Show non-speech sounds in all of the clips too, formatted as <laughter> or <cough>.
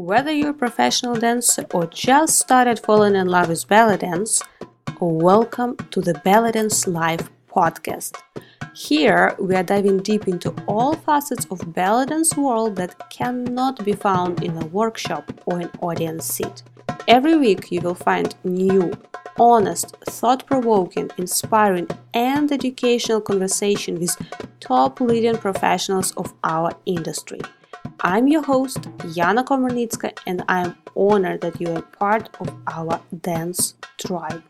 Whether you're a professional dancer or just started falling in love with belly dance, welcome to the Belly Dance Live podcast. Here we are diving deep into all facets of belly dance world that cannot be found in a workshop or an audience seat. Every week you will find new, honest, thought-provoking, inspiring and educational conversation with top leading professionals of our industry. I'm your host, Yana Komarnitska, and I am honored that you are part of our dance tribe.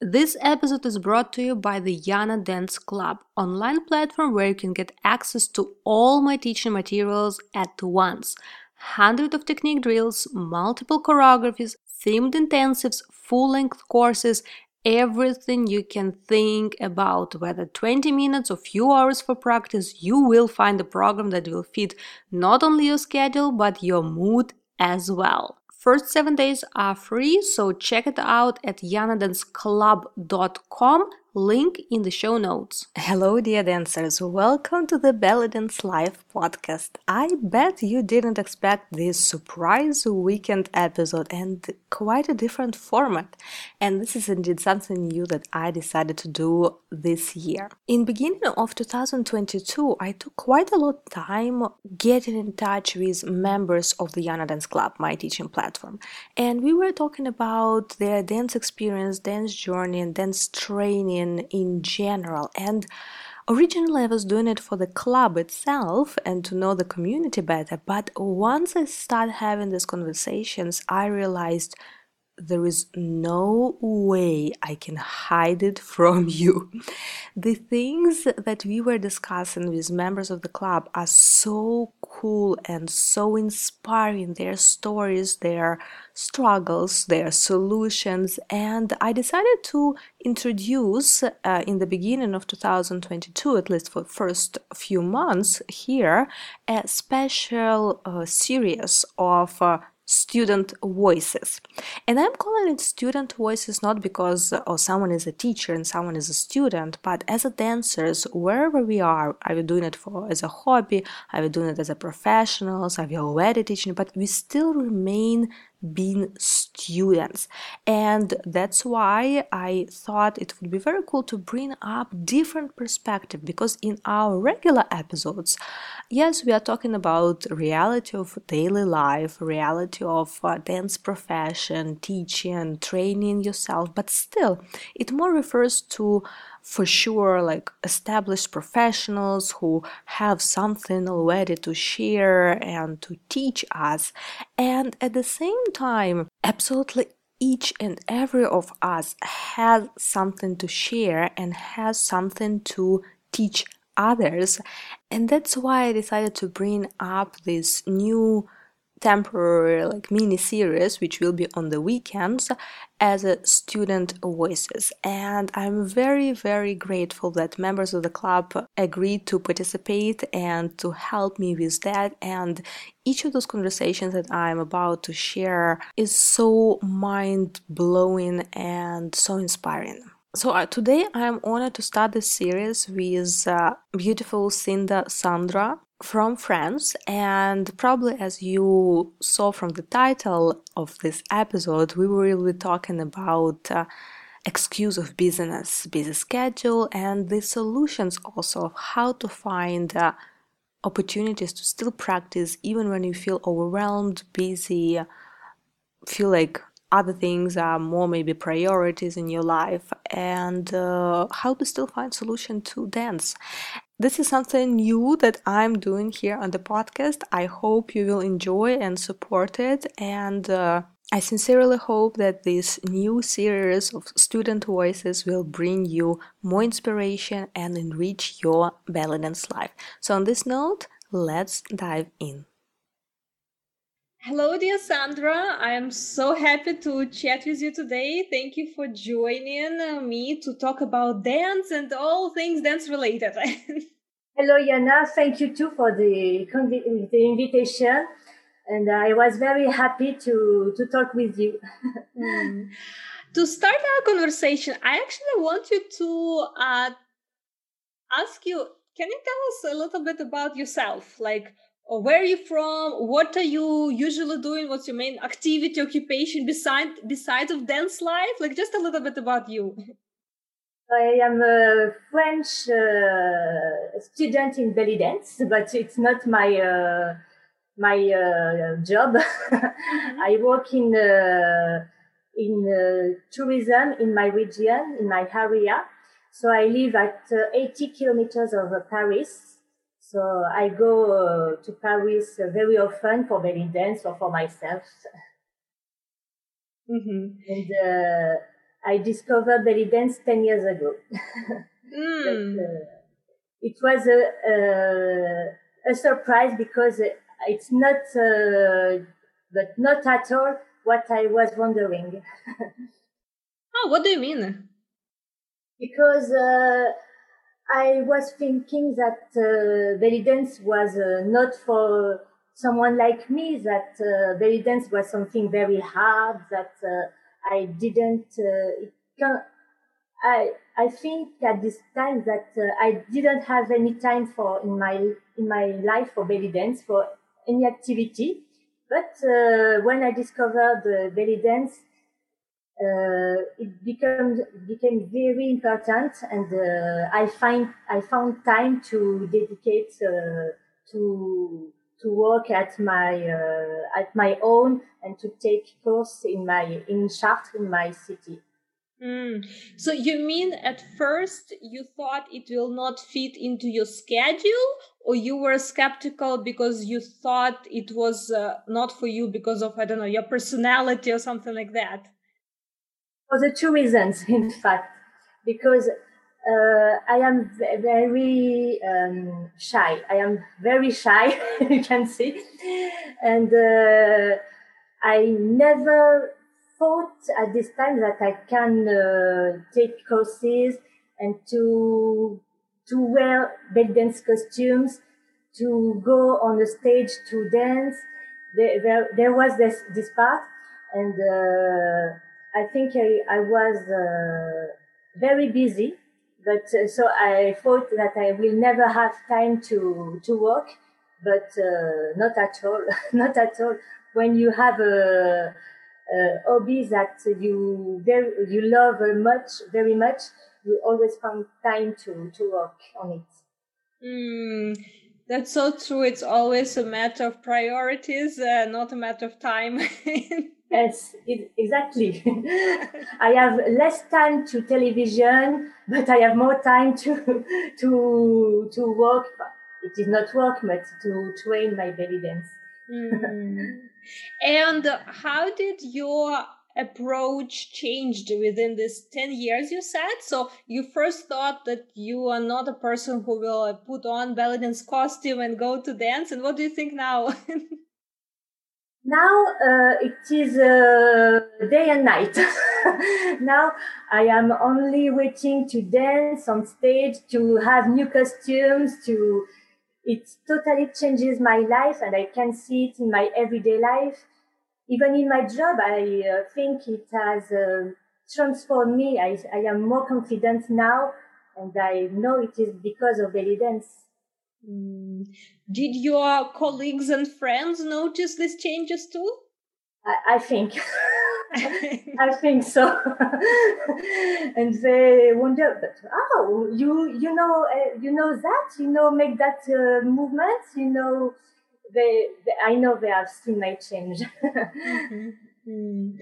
This episode is brought to you by the Yana Dance Club, online platform where you can get access to all my teaching materials at once. Hundreds of technique drills, multiple choreographies, themed intensives, full-length courses, everything you can think about, whether 20 minutes or few hours for practice, you will find a program that will fit not only your schedule but your mood as well. First seven days are free, so check it out at yanadanceclub.com link in the show notes. Hello, dear dancers. Welcome to the Belly Dance Live podcast. I bet you didn't expect this surprise weekend episode and quite a different format. And this is indeed something new that I decided to do this year. In beginning of 2022, I took quite a lot of time getting in touch with members of the Yana Dance Club, my teaching platform. And we were talking about their dance experience, dance journey, and dance training in general. And originally, I was doing it for the club itself and to know the community better. But once I started having these conversations, I realized there is no way I can hide it from <laughs> you. The things that we were discussing with members of the club are so cool and so inspiring. Their stories, their struggles, their solutions, and I decided to introduce uh, in the beginning of 2022, at least for the first few months here, a special uh, series of uh, student voices. And I'm calling it student voices not because oh, someone is a teacher and someone is a student, but as a dancers, wherever we are, are we doing it for as a hobby, are we doing it as a professionals, are we already teaching, but we still remain being students. And that's why i thought it would be very cool to bring up different perspective because in our regular episodes yes we are talking about reality of daily life reality of uh, dance profession teaching training yourself but still it more refers to for sure like established professionals who have something already to share and to teach us. And at the same time absolutely each and every of us has something to share and has something to teach others. And that's why i decided to bring up this new temporary like mini series which will be on the weekends as a student voices. And i'm very very grateful that members of the club agreed to participate and to help me with that. And each of those conversations that i'm about to share is so mind blowing and so inspiring. So uh, today I'm honored to start this series with uh, beautiful Cinda Sandra from France, and probably as you saw from the title of this episode, we will be talking about uh, excuse of business, busy schedule, and the solutions also of how to find uh, opportunities to still practice even when you feel overwhelmed, busy, feel like other things are more maybe priorities in your life and uh, how to still find solution to dance this is something new that i'm doing here on the podcast i hope you will enjoy and support it and uh, I sincerely hope that this new series of student voices will bring you more inspiration and enrich your belly dance life. So, on this note, let's dive in. Hello, dear Sandra. I am so happy to chat with you today. Thank you for joining uh, me to talk about dance and all things dance related. <laughs> Hello, Yana. Thank you too for the, the invitation. And I was very happy to, to talk with you. <laughs> mm. To start our conversation, I actually want you to uh, ask you can you tell us a little bit about yourself? Like, or where are you from? What are you usually doing? What's your main activity, occupation beside besides of dance life? Like just a little bit about you. I am a French uh, student in belly dance, but it's not my uh, my uh, job. Mm-hmm. <laughs> I work in uh, in uh, tourism in my region, in my area. So I live at uh, 80 kilometers of Paris. So I go to Paris very often for belly dance or for myself. Mm-hmm. And I discovered belly dance 10 years ago. <laughs> mm. but, uh, it was a, a, a, surprise because it's not, uh, but not at all what I was wondering. <laughs> oh, what do you mean? Because uh, I was thinking that uh, belly dance was uh, not for someone like me, that uh, belly dance was something very hard, that uh, I didn't. Uh, I I think at this time that uh, I didn't have any time for in my in my life for belly dance for any activity. But when I discovered belly dance, uh, it became became very important, and uh, I find I found time to dedicate to to work at my uh, at my own and to take course in my in Chartres in my city. Mm. So you mean at first you thought it will not fit into your schedule, or you were skeptical because you thought it was uh, not for you because of I don't know your personality or something like that? For the two reasons, <laughs> in fact, because uh, I am very um, shy. I am very shy, <laughs> you can see. And uh, I never thought at this time that I can uh, take courses and to to wear belly dance costumes, to go on the stage to dance. There, there, there was this, this part, and uh, I think I, I was uh, very busy but uh, so I thought that I will never have time to to work, but uh, not at all, <laughs> not at all. When you have a, a hobby that you very you love very much, very much, you always find time to to work on it. Mm, that's so true. It's always a matter of priorities, uh, not a matter of time. <laughs> Yes, it, exactly. <laughs> I have less time to television, but I have more time to <laughs> to to work. It is not work, but to train my belly dance. mm. <laughs> And how did your approach changed within this 10 years you said so you first thought that you are not a person who will put on belly dance costume and go to dance and what do you think now Now uh, it is uh, day and night. <laughs> now I am only waiting to dance on stage, to have new costumes, to it totally changes my life and I can see it in my everyday life. Even in my job, I uh, think it has uh, transformed me. I, I am more confident now and I know it is because of belly dance. Mm. Did your colleagues and friends notice these changes too? I, I think. <laughs> I think so. <laughs> and they wonder, but oh, you you know uh, you know that you know make that uh, movement you know they, they, I know they have seen my change. <laughs> mm-hmm. mm.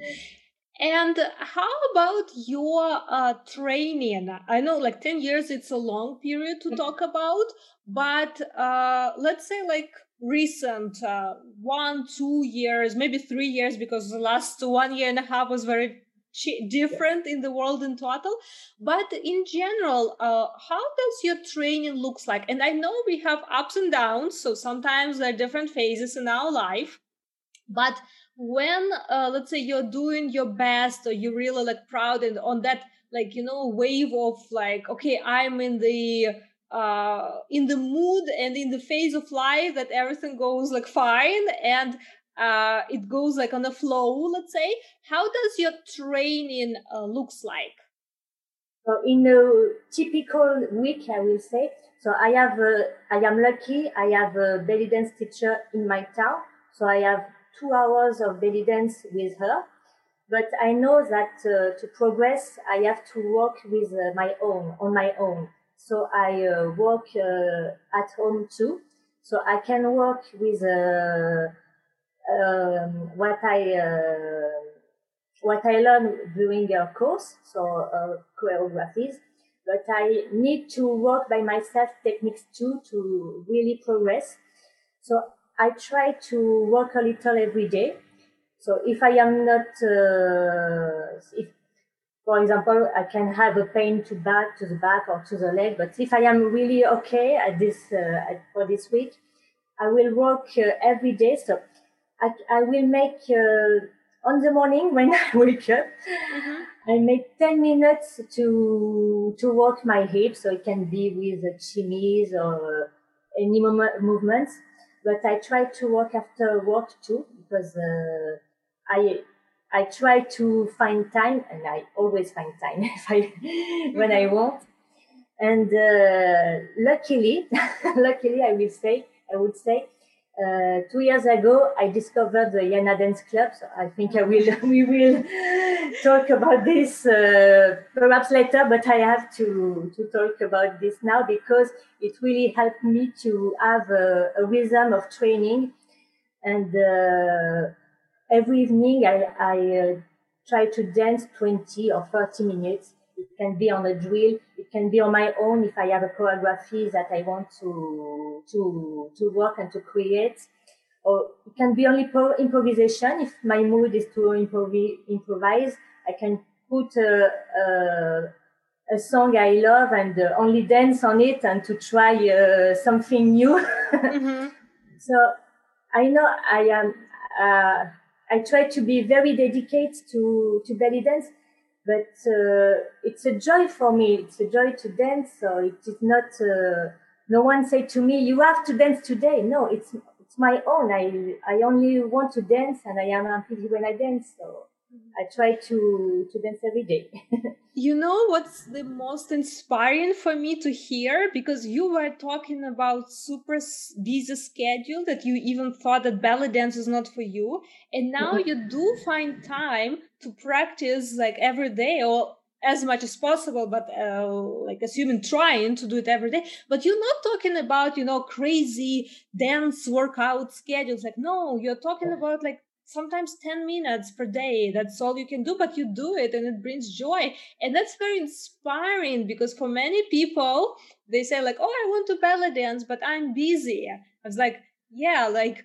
And how about your uh, training? I know like 10 years, it's a long period to talk about, but uh, let's say like recent uh, one, two years, maybe three years, because the last one year and a half was very different in the world in total. But in general uh, how does your training looks like? And i know we have ups and downs so sometimes there are different phases in our life but when uh, let's say you're doing your best or you're really like proud and on that like you know wave of like okay i'm in the uh in the mood and in the phase of life that everything goes like fine and uh it goes like on a flow let's say how does your training uh, looks like so in a typical week i will say So I have, a, I am lucky. I have a belly dance teacher in my town. So I have two hours of belly dance with her. But I know that uh, to progress, I have to work with uh, my own, on my own. So I uh, work uh, at home too. So I can work with uh, um, what I uh, what I learned during a course, so choreographies but I need to work by myself techniques too to really progress. So I try to work a little every day. So if I am not, uh, if for example, I can have a pain to back, to the back or to the leg, but if I am really okay at this, uh, for this week, I will work uh, every day. So I, I will make, uh, on the morning when <laughs> I wake up, mm-hmm. I make 10 minutes to, to work my hips. So it can be with the shimmies or any movements. But I try to work after work too, because, uh, I, I try to find time and I always find time <laughs> if I, when I mm-hmm. want. And, uh, luckily, <laughs> luckily I will say, I would say uh, two years ago, I discovered the Yana Dance Club. So I think I will, <laughs> we will talk about this uh, perhaps later, but I have to, to talk about this now because it really helped me to have a, a rhythm of training. And uh, every evening, I, I uh, try to dance 20 or 30 minutes it can be on a drill. It can be on my own if I have a choreography that I want to to to work and to create. Or it can be only pro improvisation. If my mood is to improv- improvise, I can put a, a, a song I love and uh, only dance on it and to try uh, something new. <laughs> mm-hmm. So I know I am. Uh, I try to be very dedicated to to belly dance but uh, it's a joy for me. It's a joy to dance. So it is not. Uh, no one say to me, "You have to dance today." No, it's it's my own. I I only want to dance, and I am happy when I dance. So I try to to dance every day. <laughs> you know what's the most inspiring for me to hear? Because you were talking about super busy schedule that you even thought that belly dance is not for you. And now you do find time to practice like every day or as much as possible but uh, like assuming trying to do it every day. But you're not talking about you know crazy dance workout schedules. Like no you're talking about like sometimes 10 minutes per day that's all you can do but you do it and it brings joy. And that's very inspiring because for many people they say like oh i want to belly dance but i'm busy. I was like yeah like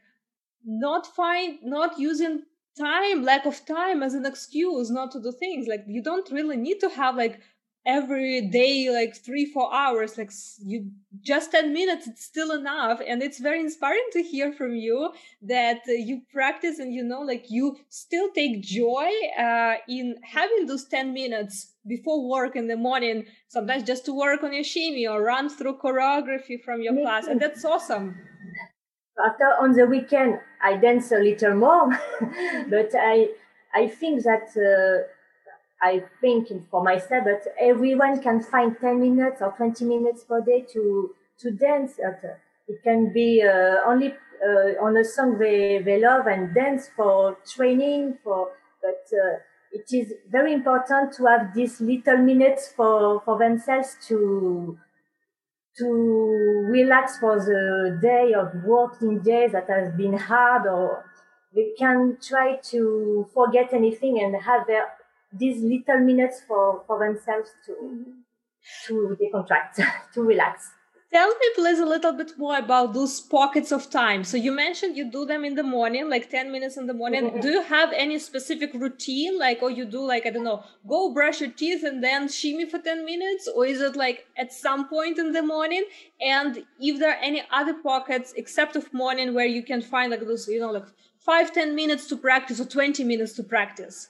not find not using time lack of time as an excuse not to do things. Like you don't really need to have like every day like three four hours like you just 10 minutes it's still enough. And it's very inspiring to hear from you that uh, you practice and you know like you still take joy uh, in having those 10 minutes before work in the morning sometimes just to work on your shimmy or run through choreography from your class. And that's awesome. After on the weekend i dance a little more <laughs> but i i think that uh, I think for myself, but everyone can find 10 minutes or 20 minutes per day to, to dance. It can be uh, only uh, on a song they, they love and dance for training, for, but uh, it is very important to have these little minutes for, for themselves to, to relax for the day of working day that has been hard or they can try to forget anything and have their these little minutes for, for themselves to mm-hmm. to decontract, <laughs> to relax. Tell me please a little bit more about those pockets of time. So you mentioned you do them in the morning, like 10 minutes in the morning. Mm-hmm. <laughs> Do you have any specific routine? Like, or you do like, I don't know, go brush your teeth and then shimmy for 10 minutes? Or is it like at some point in the morning? And if there are any other pockets except of morning where you can find like those, you know, like five, 10 minutes to practice or 20 minutes to practice?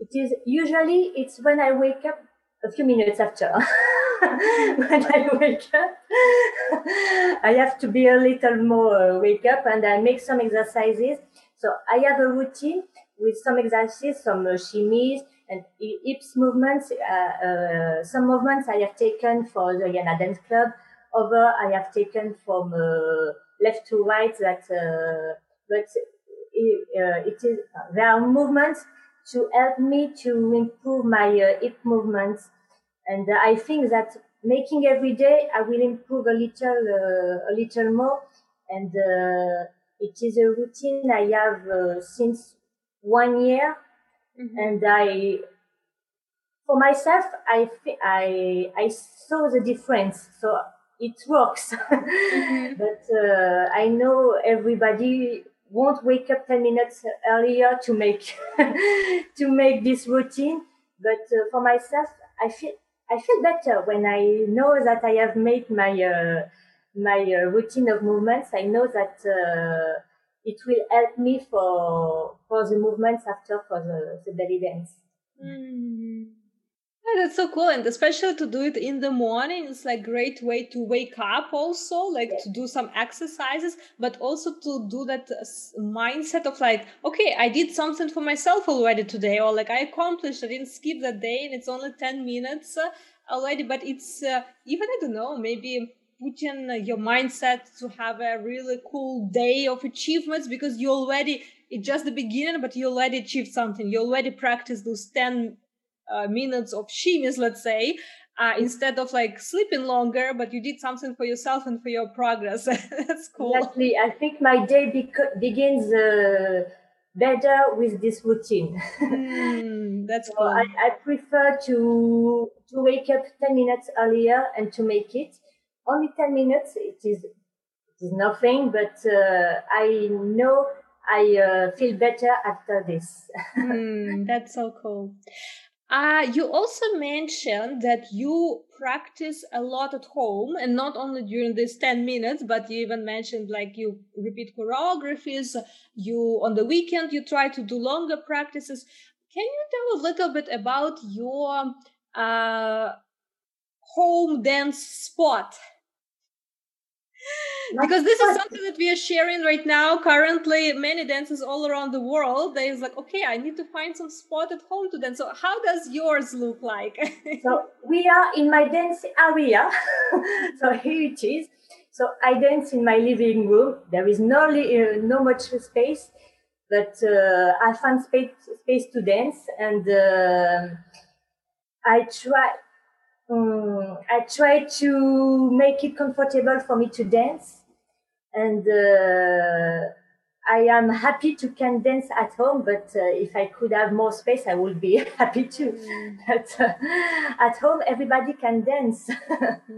It is usually it's when I wake up a few minutes after. <laughs> when I wake up, <laughs> I have to be a little more uh, wake up and I make some exercises. So I have a routine with some exercises, some shimmies and hips movements. Uh, uh, some movements I have taken for the Yana Dance Club other I have taken from uh, left to right. That uh, but it, it is there are movements to help me to improve my uh, hip movements, and I think that making every day I will improve a little uh, a little more, and it is a routine I have since one year, mm-hmm. and I for myself, I I I saw the difference. So it works, <laughs> mm-hmm. but uh, I know everybody won't wake up ten minutes earlier to make <laughs> to make this routine. But uh, for myself, I feel I feel better when I know that I have made my uh, my uh, routine of movements. I know that uh, it will help me for for the movements after for the, the belly dance. Mm. Yeah, that's so cool, and especially to do it in the morning, it's like great way to wake up. Also, like yeah. to do some exercises, but also to do that mindset of like, okay, I did something for myself already today, or like I accomplished. I didn't skip that day, and it's only ten minutes uh, already. But it's uh, even I don't know, maybe putting your mindset to have a really cool day of achievements because you already it's just the beginning, but you already achieved something. You already practiced those ten uh, minutes of shimmies, let's say, uh, instead of like sleeping longer, but you did something for yourself and for your progress. <laughs> That's cool. Exactly. I think my day bec- begins uh, better with this routine. <laughs> mm, that's so cool. I, I, prefer to to wake up 10 minutes earlier and to make it. Only 10 minutes, it is, it is nothing, but uh, I know I uh, feel better after this. <laughs> mm, that's so cool. Uh, you also mentioned that you practice a lot at home and not only during these 10 minutes, but you even mentioned like you repeat choreographies, you on the weekend, you try to do longer practices. Can you tell a little bit about your uh, home dance spot? <laughs> because this is something that we are sharing right now. Currently many dancers all around the world. They is like okay i need to find some spot at home to dance. So how does yours look like? <laughs> So we are in my dance area. <laughs> So here it is. So i dance in my living room. There is no uh, no much space but uh, i found space space to dance and uh, i try um, I try to make it comfortable for me to dance, and uh, I am happy to can dance at home. But uh, if I could have more space, I would be <laughs> happy too. Mm. But uh, at home, everybody can dance.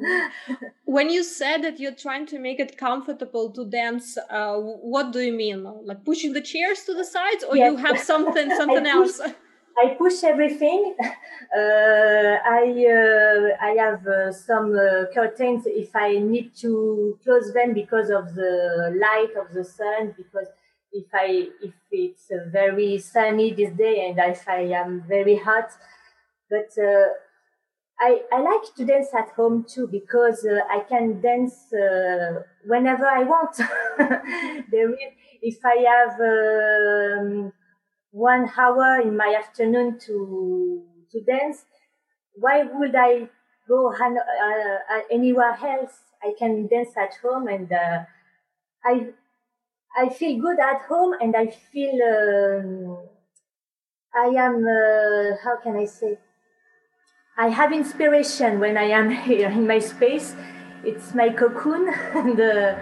<laughs> when you said that you're trying to make it comfortable to dance, uh, what do you mean? Like pushing the chairs to the sides, or yes. you have something <laughs> something else? I push everything. <laughs> Uh, I uh, I have uh, some uh, curtains if I need to close them because of the light of the sun. Because if I if it's very sunny this day and if I am very hot, but uh, I I like to dance at home too because uh, I can dance whenever I want. <laughs> there is, if I have. Um, one hour in my afternoon to to dance, why would I go uh, uh, anywhere else? I can dance at home, and uh, I I feel good at home, and I feel um, I am uh, how can I say? I have inspiration when I am <laughs> here in my space. It's my cocoon, <laughs> and uh,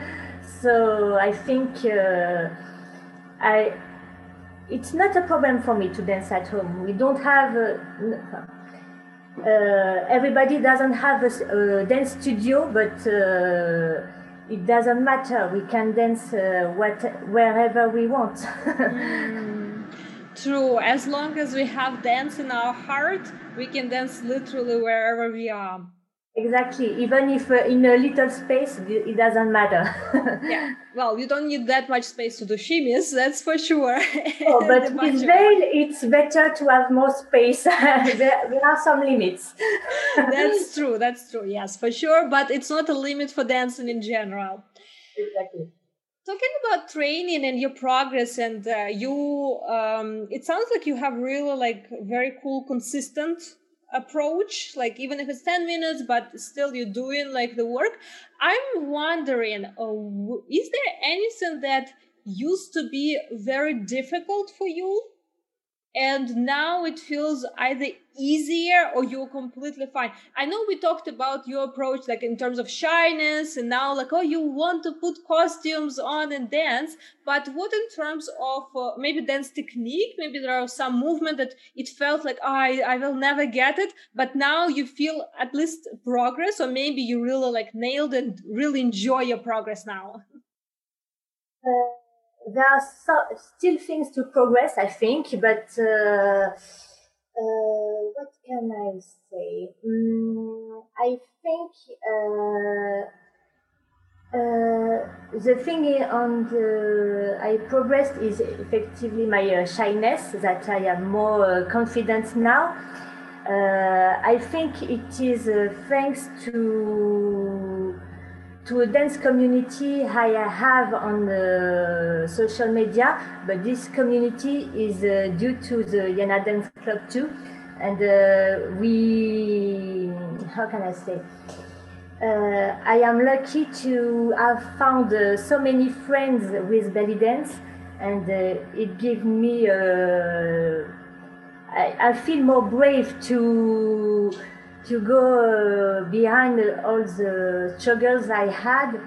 so I think uh, I it's not a problem for me to dance at home. We don't have. Uh, everybody doesn't have a, a dance studio, but uh, it doesn't matter. We can dance uh, what, wherever we want. <laughs> mm, true. As long as we have dance in our heart, we can dance literally wherever we are. Exactly. Even if uh, in a little space, it doesn't matter. <laughs> yeah. Well, you don't need that much space to do shimmies, that's for sure. <laughs> oh, but with veil, it's better to have more space. <laughs> there, there are some limits. that's true. That's true. Yes, for sure. But it's not a limit for dancing in general. Exactly. Talking about training and your progress, and uh, you, um, it sounds like you have really like very cool, consistent approach like even if it's 10 minutes but still you're doing like the work. I'm wondering uh, is there anything that used to be very difficult for you? And now it feels either easier or you're completely fine? I know we talked about your approach like in terms of shyness and now like oh you want to put costumes on and dance but what in terms of uh, maybe dance technique maybe there are some movement that it felt like oh, I, I will never get it but now you feel at least progress or maybe you really like nailed and really enjoy your progress now? Uh there are so, still things to progress, I think, but uh, uh, what can I say? Mm, I think uh, uh the thing on the I progressed is effectively my uh, shyness that I am more confident now. I think it is thanks to to a dance community I have on the social media, but this community is uh, due to the Yana Dance Club too. And uh, we, how can I say? Uh, I am lucky to have found uh, so many friends with belly dance, and uh, it gives me. Uh, I, I feel more brave to to go uh, behind all the struggles I had.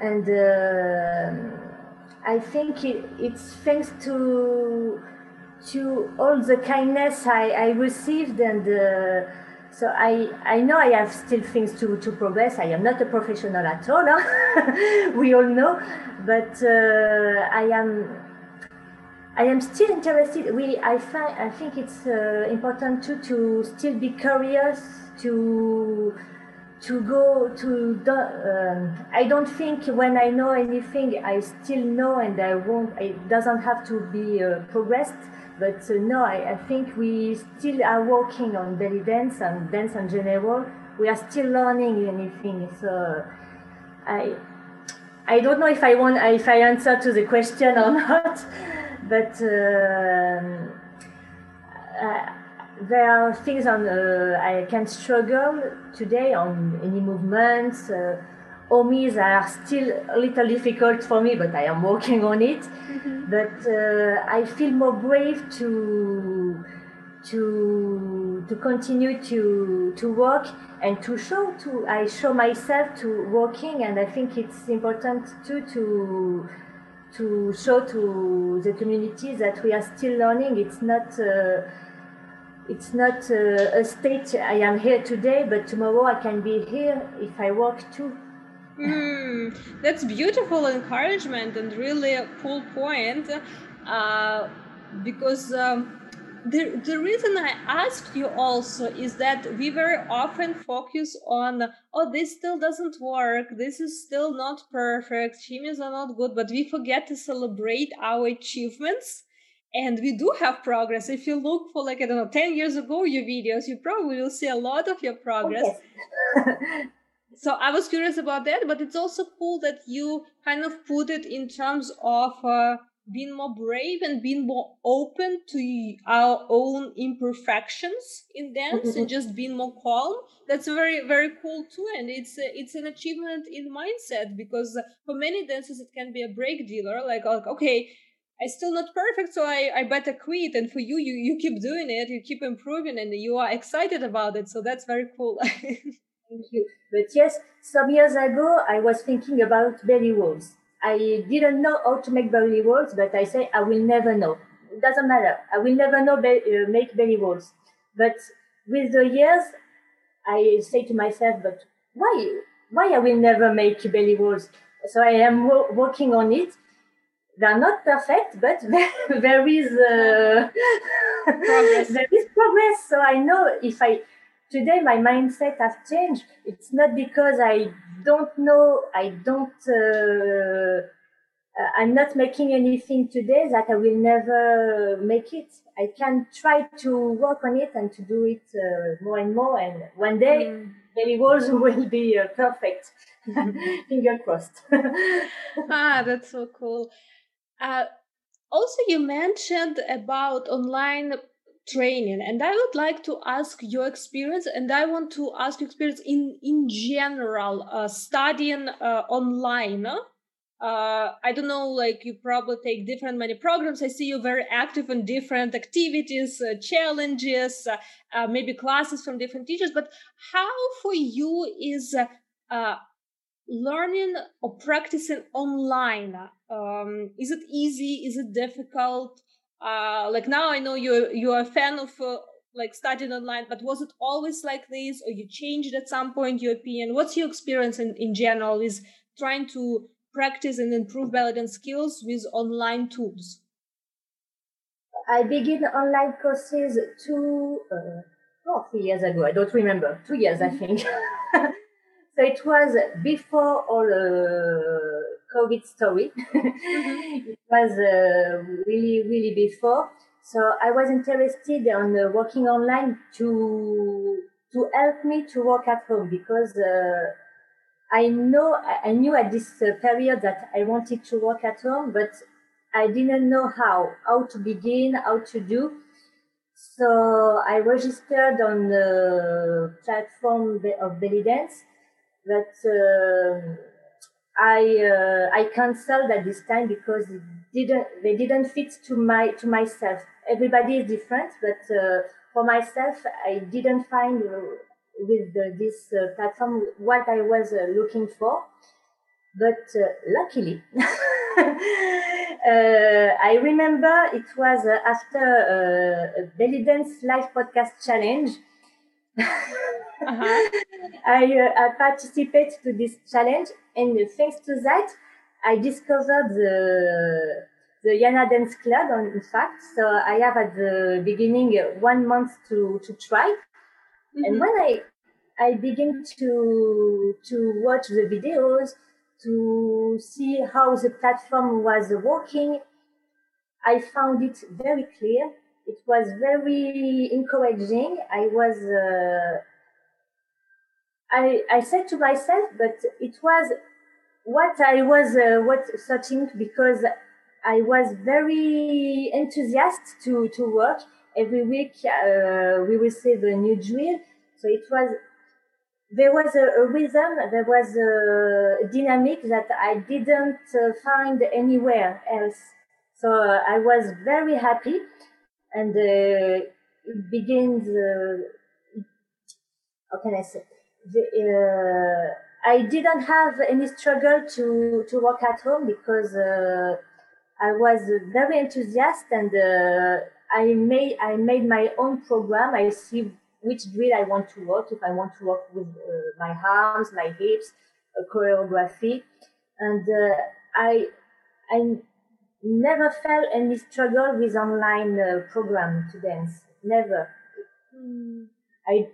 And uh, I think it, it's thanks to to all the kindness I, I received and uh, so I, I know I have still things to, to progress. I am not a professional at all, <laughs> we all know, but uh, I am I am still interested. We, I, find, I think it's uh, important too to still be curious, to to go to. The, um, I don't think when I know anything, I still know, and I won't. It doesn't have to be uh, progressed. But uh, no, I, I think we still are working on belly dance and dance in general. We are still learning anything. So I I don't know if I want if I answer to the question or <laughs> not but um, uh, there are things on uh, I can struggle today on any movements. Uh, Omis are still a little difficult for me, but I am working on it. Mm-hmm. But uh, I feel more brave to to to continue to to work and to show to I show myself to working, and I think it's important too to to show to the community that we are still learning. It's not uh, it's not uh, a state I am here today, but tomorrow I can be here if I work too. Mm, that's beautiful encouragement and really a cool point uh, because um, the, the reason I asked you also is that we very often focus on, oh, this still doesn't work. This is still not perfect. Shimmies are not good, but we forget to celebrate our achievements. And we do have progress. If you look for, like, I don't know, 10 years ago, your videos, you probably will see a lot of your progress. Okay. <laughs> so I was curious about that, but it's also cool that you kind of put it in terms of, uh, being more brave and being more open to our own imperfections in dance mm-hmm. and just being more calm. That's very very cool too and it's a, it's an achievement in mindset because for many dancers it can be a break dealer like, like okay i still not perfect so i i better quit and for you you you keep doing it you keep improving and you are excited about it so that's very cool. <laughs> Thank you. But yes some years ago i was thinking about belly rolls I didn't know how to make belly rolls, but I say I will never know. It doesn't matter. I will never know be- uh, make belly rolls. But with the years, I say to myself, but why? Why I will never make belly rolls? So I am wo- working on it. They're not perfect, but <laughs> there is uh, progress. <laughs> there is progress. So I know if I today my mindset has changed. It's not because I don't know, I don't, uh, uh, I'm not making anything today that I will never make it. I can try to work on it and to do it uh, more and more. And one day, mm. belly rolls <laughs> will be uh, perfect. <laughs> Finger crossed. <laughs> ah, that's so cool. Uh, also, you mentioned about online training and i would like to ask your experience and i want to ask your experience in in general uh, studying uh, online uh, I don't know, like you probably take different many programs. I see you very active in different activities, uh, challenges, uh, uh maybe classes from different teachers. But how for you is learning or practicing online? Um, is it easy? Is it difficult? Like now, I know you're you're a fan of like studying online, but was it always like this, or you changed at some point your opinion? What's your experience in in general? Is trying to practice and improve dance skills with online tools? I began online courses two, uh, oh, three years ago. I don't remember. Two years, mm-hmm. I think. <laughs> so it was before all uh, COVID story. <laughs> mm-hmm. It was uh, really, really before. So I was interested on uh, working online to to help me to work at home because uh, I know I knew at this uh, period that I wanted to work at home, but I didn't know how how to begin, how to do. So I registered on the platform of belly dance, but uh, I uh, I cancelled at this time because didn't they didn't fit to my to myself. Everybody is different, but uh, for myself, I didn't find with the, this uh, platform what I was uh, looking for. But uh, luckily, <laughs> I remember it was after a belly dance live podcast challenge. Uh-huh. <laughs> I, uh, I participated to this challenge, and thanks to that, I discovered the the Yana Dance Club. In fact, so I have at the beginning one month to to try, Mm-hmm. And when I I begin to to watch the videos to see how the platform was working, I found it very clear. It was very encouraging. I was uh, I I said to myself, but it was what I was uh, what searching because I was very enthusiastic to to work every week uh, we receive a new drill. So it was there was a, a rhythm, there was a dynamic that I didn't uh, find anywhere else. So uh, I was very happy, and uh, it begins. Uh, how can I say? The, uh, I didn't have any struggle to to work at home because I was very enthusiastic and I made I made my own program. I see which drill I want to work. If I want to work with uh, my arms, my hips, choreography, and uh, I I never felt any struggle with online uh, program to dance. Never. Mm. I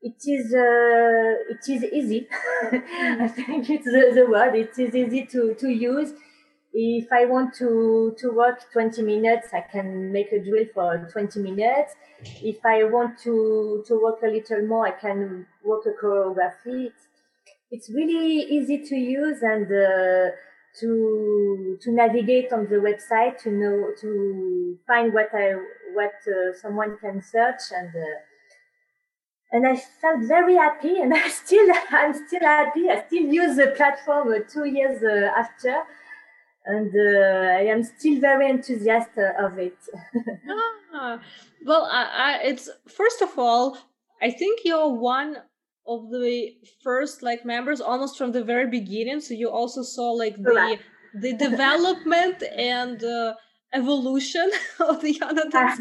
it is uh, it is easy. <laughs> I think it's the, the word. It is easy to to use if I want to, to work 20 minutes, I can make a drill for 20 minutes. If I want to, to work a little more, I can work a choreography. It's, it's really easy to use and uh, to to navigate on the website to know to find what I what uh, someone can search and uh, and I felt very happy and <laughs> I still I'm still happy. I still use the platform uh, two years uh, after and uh, I am still very enthusiastic of it. <laughs> ah, well, I, I, it's first of all, I think you're one of the first like members almost from the very beginning. So you also saw like the the development and uh, evolution <laughs> of the <laughs> Dance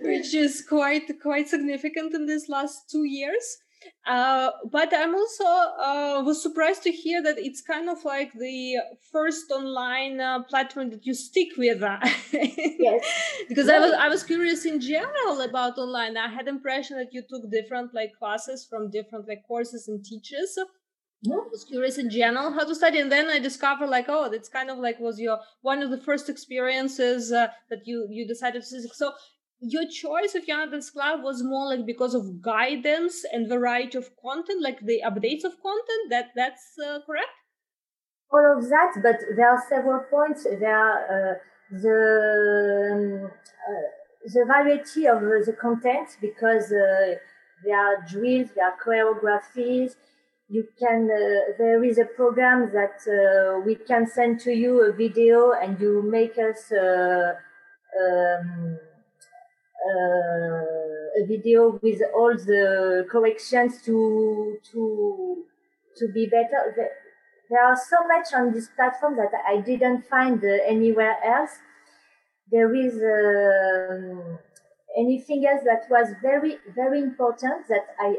which is quite quite significant in these last two years. Uh, but I'm also uh, was surprised to hear that it's kind of like the first online uh, platform that you stick with. <laughs> yes. because I was I was curious in general about online. I had impression that you took different like classes from different like courses and teachers. I was curious in general how to study, and then I discovered like, oh, that's kind of like was your one of the first experiences uh, that you you decided to. So your choice of Dance Club was more like because of guidance and variety of content, like the updates of content. That that's uh, correct. All of that, but there are several points. There are uh, the um, uh, the variety of the content because uh, there are drills, there are choreographies. You can, uh, there is a program that uh, we can send to you a video and you make us um, a video with all the corrections to, to, to be better. There are so much on this platform that I didn't find uh, anywhere else. There is um, anything else that was very, very important that I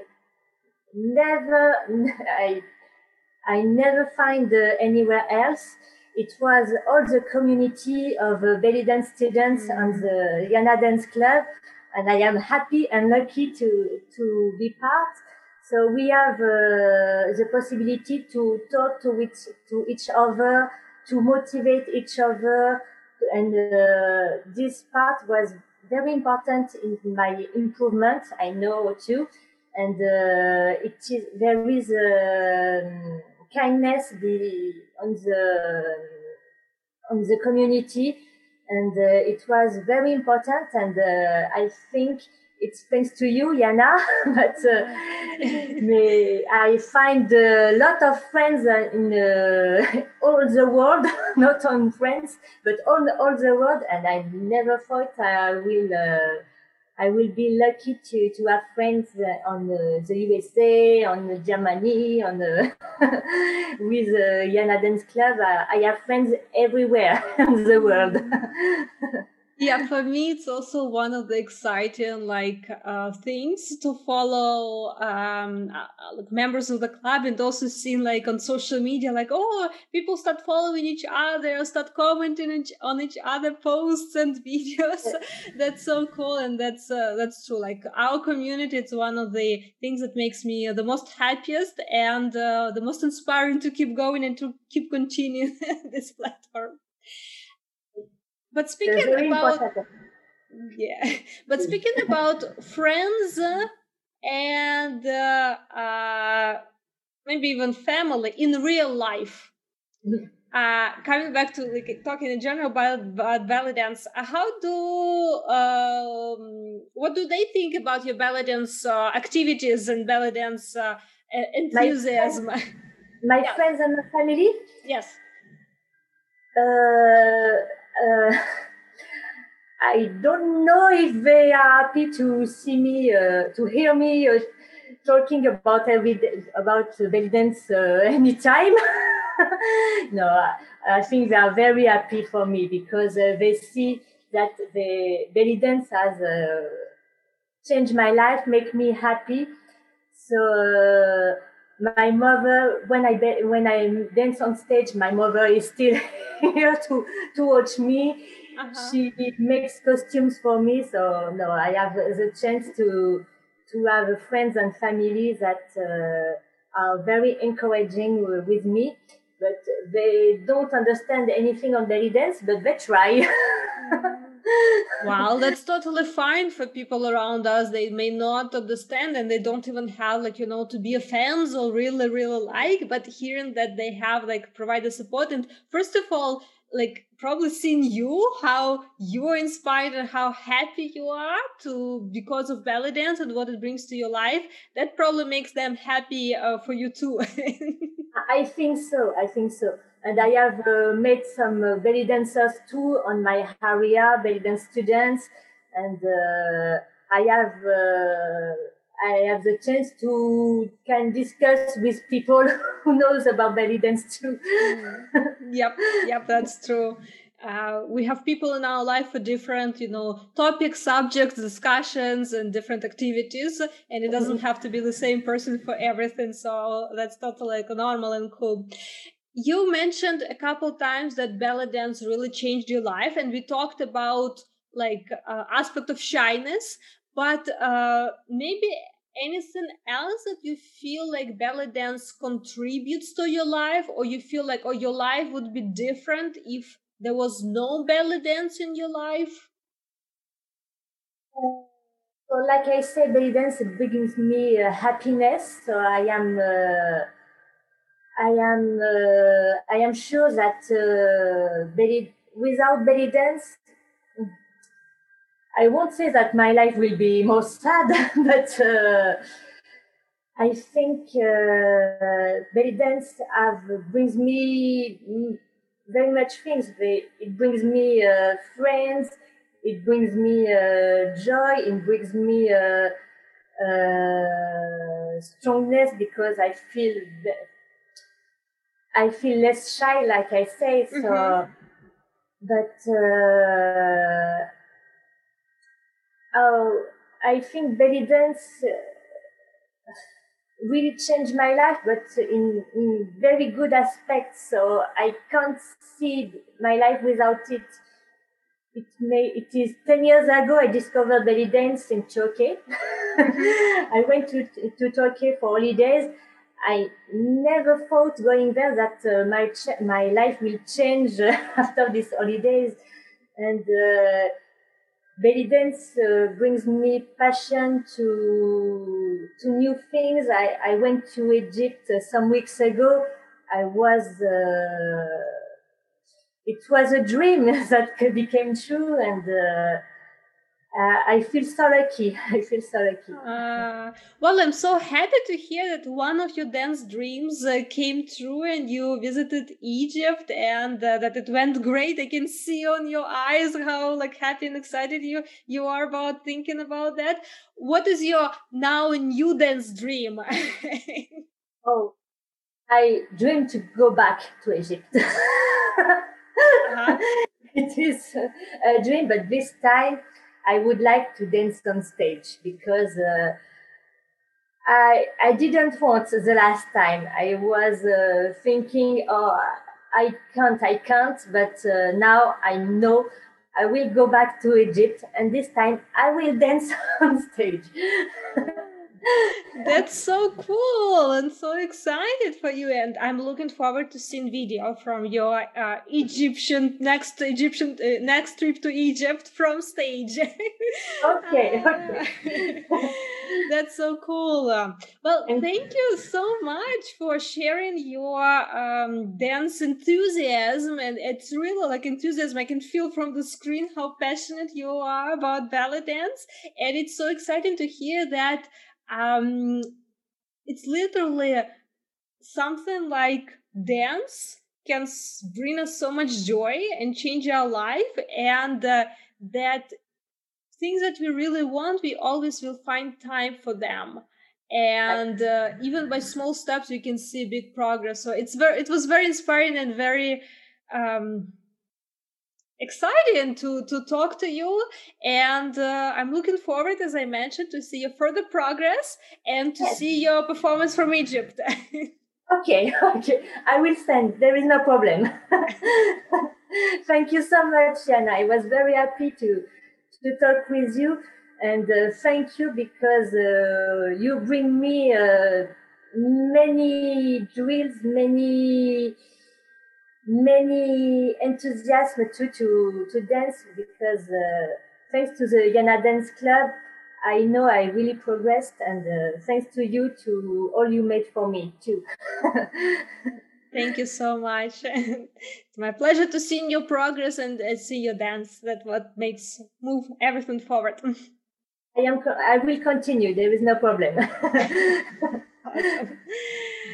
never, <laughs> I, I never find uh, anywhere else. It was all the community of uh, belly dance students mm. on the Yana Dance Club, and I am happy and lucky to to be part. So we have uh, the possibility to talk to each to each other, to motivate each other, and uh, this part was very important in my improvement. I know too, and uh, it is there is um, kindness the, on the on the community, and uh, it was very important. And uh, I think it's thanks to you, Yana. <laughs> but uh, <laughs> I find a lot of friends in uh, <laughs> all the world, not on friends, but all all the world. And I never thought I will. I will be lucky to, to have friends uh, on the, the USA, on Germany, on the <laughs> with uh, Yana Dance Club. Uh, I have friends everywhere <laughs> in the world. <laughs> yeah for me it's also one of the exciting like uh, things to follow um, uh, like members of the club and also seeing like on social media like oh people start following each other start commenting each, on each other posts and <laughs> videos. That's so cool and that's uh, that's true like our community it's one of the things that makes me the most happiest and uh, the most inspiring to keep going and to keep continuing <laughs> this platform but speaking about yeah, <laughs> but speaking about friends and uh, uh, maybe even family in real life. Mm-hmm. Uh, coming back to like talking in general about, about belly dance, uh, how do um, what do they think about your belly dance uh, activities and belly dance uh, enthusiasm? My, friends, <laughs> my yeah. friends and my family. Yes. Uh, <laughs> I don't know if they are happy to see me, uh, to hear me uh, talking about every about belly dance uh, <laughs> anytime. <laughs> no, I, I, think they are very happy for me because they see that the belly dance has changed my life, make me happy. So uh, my mother when i when i dance on stage my mother is still <laughs> here to to watch me. Uh-huh. she makes costumes for me so no i have the chance to to have friends and family that uh, are very encouraging with me but they don't understand anything on belly dance but they try. <laughs> Mm well, that's totally fine for people around us. They may not understand and they don't even have like, you know, to be a fans or really, really like, but hearing that they have like provided support and first of all, like probably seeing you, how you are inspired and how happy you are to because of belly dance and what it brings to your life, that probably makes them happy uh, for you too. <laughs> I think so. I think so and I have uh, met some uh, belly dancers too on my area, belly dance students, and uh, I have uh, I have the chance to can discuss with people <laughs> who knows about belly dance too. mm. Yep, yep, that's true. Uh, we have people in our life for different, you know, topics, subjects, discussions, and different activities, and it doesn't mm-hmm. have to be the same person for everything. So that's totally like normal and cool you mentioned a couple times that belly dance really changed your life and we talked about like uh, aspect of shyness but uh, maybe anything else that you feel like belly dance contributes to your life or you feel like oh your life would be different if there was no belly dance in your life? So like i said belly dance brings me uh, happiness. So i am uh, I am uh, I am sure that uh, belly, without belly dance, I won't say that my life will be more <laughs> sad, but uh, I think belly dance have brings me very much things. It brings me uh, friends. It brings me uh, joy. It brings me uh, uh, strongness because I feel I feel less shy, like I say. So, mm-hmm. but uh, oh, I think belly dance really changed my life, but in, in very good aspects. So I can't see my life without it. It may, it is 10 years ago I discovered belly dance in Turkey. <laughs> I went to, to Turkey for holidays. I never thought going there that uh, my, ch- my life will change <laughs> after these holidays. And, uh, belly dance uh, brings me passion to to new things. I, I went to Egypt uh, some weeks ago. I was uh, it was a dream <laughs> that became true, and uh, I feel so lucky. <laughs> I feel so lucky. Uh, well, I'm so happy to hear that one of your dance dreams uh, came true and you visited Egypt and uh, that it went great. I can see on your eyes how like happy and excited you you are about thinking about that. What is your now new dance dream? <laughs> oh, I dream to go back to Egypt. <laughs> uh-huh. It is a dream, but this time I would like to dance on stage because uh, I I didn't want the last time. I was uh, thinking, oh, I can't, I can't. But uh, now I know I will go back to Egypt, and this time I will <laughs> dance on stage. <laughs> That's so cool and so excited for you. And I'm looking forward to seeing video from your uh, Egyptian next Egyptian uh, next trip to Egypt from stage. <laughs> okay, <laughs> okay. That's so cool. Um, well, thank you so much for sharing your um, dance enthusiasm. And it's really like enthusiasm. I can feel from the screen how passionate you are about belly dance. And it's so exciting to hear that um, it's literally something like dance can bring us so much joy and change our life and uh, that things that we really want we always will find time for them. And uh, even by small steps we can see big progress. So it's very it was very inspiring and very um, exciting to to talk to you. And uh, i'm looking forward as i mentioned to see your further progress and to yes. see your performance from egypt. <laughs> Okay <laughs> okay. I will send there is no problem. <laughs> Thank you so much Yana. i was very happy to to talk with you. And uh, thank you because uh, you bring me uh, many drills many many enthusiasm too to to dance because uh, thanks to the Yana Dance Club, I know I really progressed, and uh, thanks to you to all you made for me too. <laughs> Thank you so much. <laughs> it's my pleasure to see your progress and uh, see your dance. That's what makes move everything forward. <laughs> I am. I will continue. There is no problem.